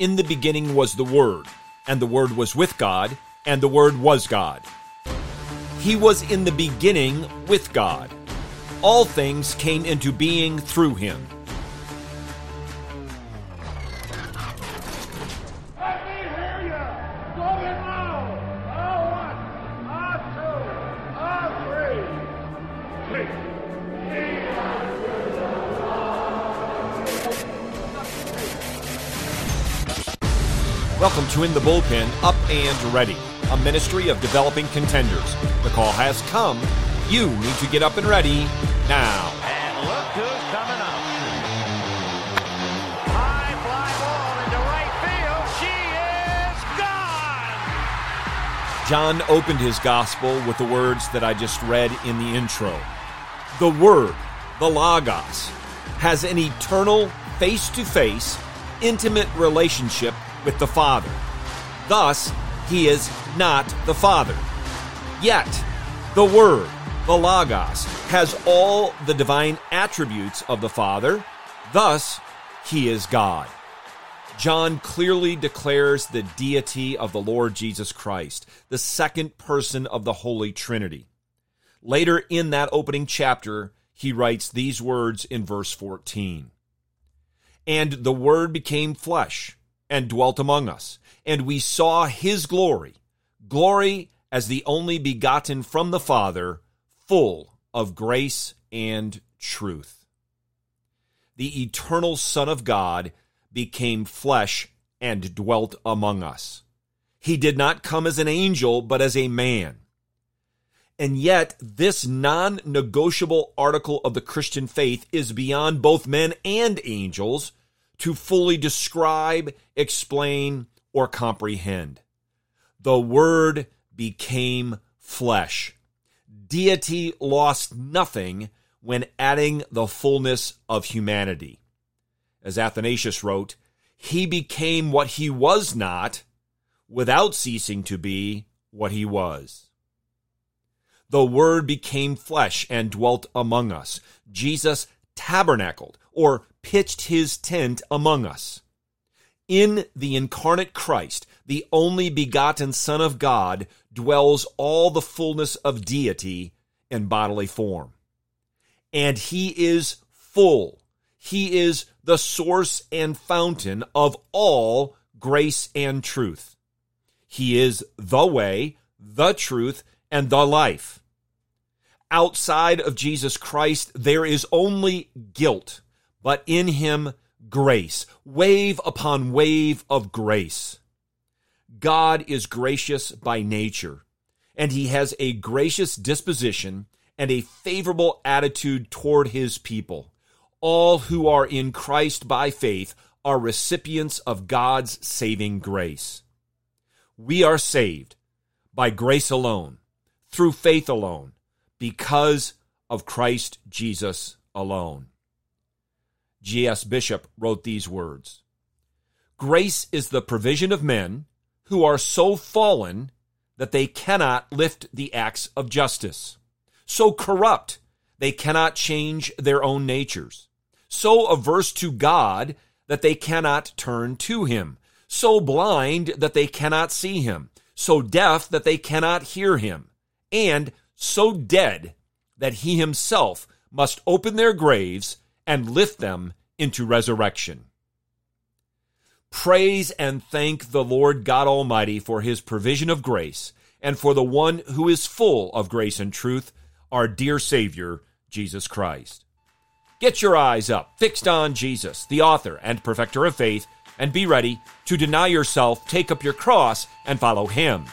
In the beginning was the Word, and the Word was with God, and the Word was God. He was in the beginning with God. All things came into being through him. Welcome to In the Bullpen, Up and Ready, a ministry of developing contenders. The call has come. You need to get up and ready now. And look who's coming up. High fly ball into right field. She is gone. John opened his gospel with the words that I just read in the intro. The Word, the Logos, has an eternal, face to face, intimate relationship with the Father. Thus, he is not the Father. Yet, the Word, the Logos, has all the divine attributes of the Father. Thus, he is God. John clearly declares the deity of the Lord Jesus Christ, the second person of the Holy Trinity. Later in that opening chapter, he writes these words in verse 14 And the Word became flesh and dwelt among us, and we saw his glory, glory as the only begotten from the Father, full of grace and truth. The eternal Son of God became flesh and dwelt among us. He did not come as an angel, but as a man. And yet, this non negotiable article of the Christian faith is beyond both men and angels to fully describe, explain, or comprehend. The Word became flesh. Deity lost nothing when adding the fullness of humanity. As Athanasius wrote, he became what he was not without ceasing to be what he was. The Word became flesh and dwelt among us. Jesus tabernacled or pitched his tent among us. In the incarnate Christ, the only begotten Son of God, dwells all the fullness of deity in bodily form. And he is full. He is the source and fountain of all grace and truth. He is the way, the truth, and the life. Outside of Jesus Christ, there is only guilt, but in him, grace, wave upon wave of grace. God is gracious by nature, and he has a gracious disposition and a favorable attitude toward his people. All who are in Christ by faith are recipients of God's saving grace. We are saved by grace alone, through faith alone, because of Christ Jesus alone. G.S. Bishop wrote these words Grace is the provision of men who are so fallen that they cannot lift the axe of justice, so corrupt they cannot change their own natures, so averse to God that they cannot turn to Him, so blind that they cannot see Him, so deaf that they cannot hear Him, and so dead that He Himself must open their graves and lift them into resurrection. Praise and thank the Lord God Almighty for his provision of grace and for the one who is full of grace and truth, our dear Savior, Jesus Christ. Get your eyes up, fixed on Jesus, the author and perfecter of faith, and be ready to deny yourself, take up your cross, and follow him.